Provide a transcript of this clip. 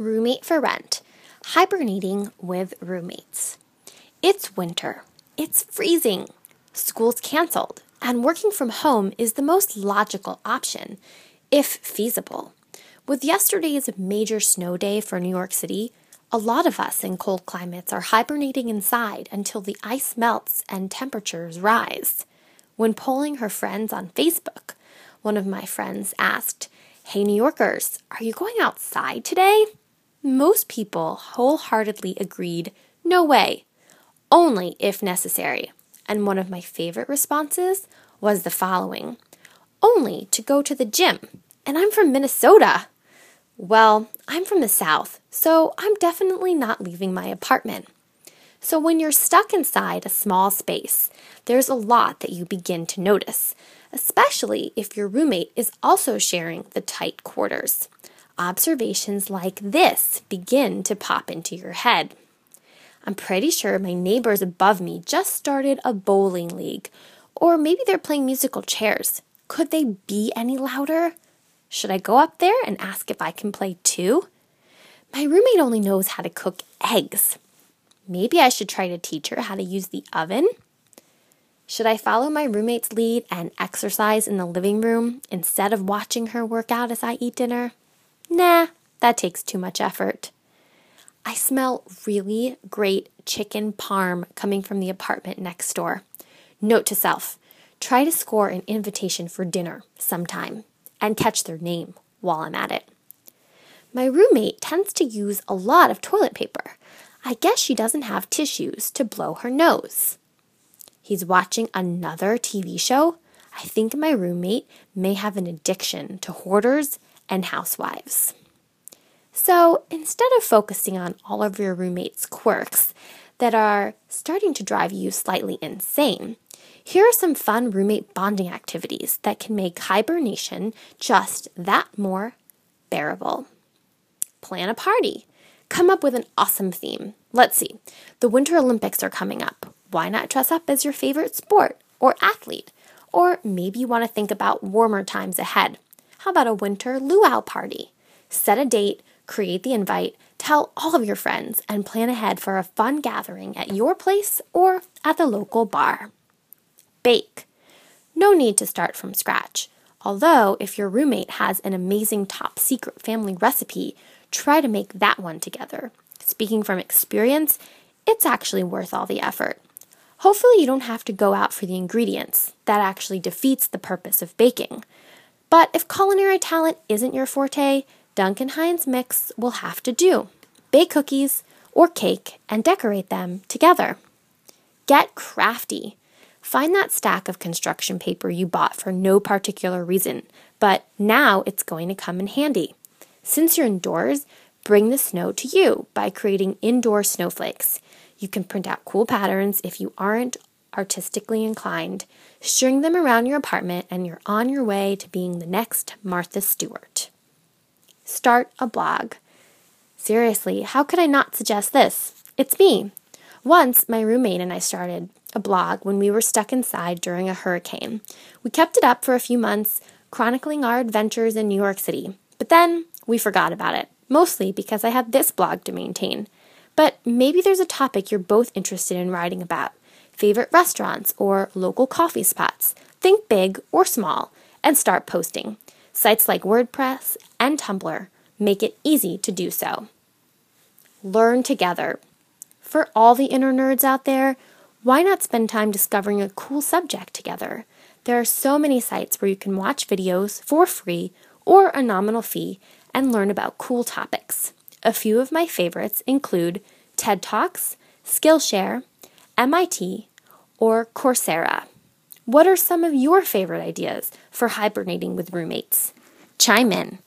Roommate for Rent Hibernating with Roommates. It's winter, it's freezing, school's canceled, and working from home is the most logical option, if feasible. With yesterday's major snow day for New York City, a lot of us in cold climates are hibernating inside until the ice melts and temperatures rise. When polling her friends on Facebook, one of my friends asked, Hey, New Yorkers, are you going outside today? Most people wholeheartedly agreed, No way, only if necessary. And one of my favorite responses was the following Only to go to the gym. And I'm from Minnesota. Well, I'm from the South, so I'm definitely not leaving my apartment. So, when you're stuck inside a small space, there's a lot that you begin to notice, especially if your roommate is also sharing the tight quarters. Observations like this begin to pop into your head. I'm pretty sure my neighbors above me just started a bowling league, or maybe they're playing musical chairs. Could they be any louder? Should I go up there and ask if I can play too? My roommate only knows how to cook eggs. Maybe I should try to teach her how to use the oven? Should I follow my roommate's lead and exercise in the living room instead of watching her work out as I eat dinner? Nah, that takes too much effort. I smell really great chicken parm coming from the apartment next door. Note to self try to score an invitation for dinner sometime and catch their name while I'm at it. My roommate tends to use a lot of toilet paper. I guess she doesn't have tissues to blow her nose. He's watching another TV show. I think my roommate may have an addiction to hoarders and housewives. So instead of focusing on all of your roommate's quirks that are starting to drive you slightly insane, here are some fun roommate bonding activities that can make hibernation just that more bearable. Plan a party. Come up with an awesome theme. Let's see. The Winter Olympics are coming up. Why not dress up as your favorite sport or athlete? Or maybe you want to think about warmer times ahead. How about a winter luau party? Set a date, create the invite, tell all of your friends, and plan ahead for a fun gathering at your place or at the local bar. Bake. No need to start from scratch. Although, if your roommate has an amazing top secret family recipe, try to make that one together. Speaking from experience, it's actually worth all the effort. Hopefully, you don't have to go out for the ingredients. That actually defeats the purpose of baking. But if culinary talent isn't your forte, Duncan Hines Mix will have to do. Bake cookies or cake and decorate them together. Get crafty. Find that stack of construction paper you bought for no particular reason, but now it's going to come in handy. Since you're indoors, bring the snow to you by creating indoor snowflakes. You can print out cool patterns if you aren't artistically inclined. String them around your apartment, and you're on your way to being the next Martha Stewart. Start a blog. Seriously, how could I not suggest this? It's me. Once, my roommate and I started a blog when we were stuck inside during a hurricane. We kept it up for a few months, chronicling our adventures in New York City. But then we forgot about it, mostly because I had this blog to maintain. But maybe there's a topic you're both interested in writing about favorite restaurants or local coffee spots. Think big or small and start posting. Sites like WordPress and Tumblr make it easy to do so. Learn together. For all the inner nerds out there, why not spend time discovering a cool subject together? There are so many sites where you can watch videos for free or a nominal fee and learn about cool topics. A few of my favorites include TED Talks, Skillshare, MIT, or Coursera. What are some of your favorite ideas for hibernating with roommates? Chime in.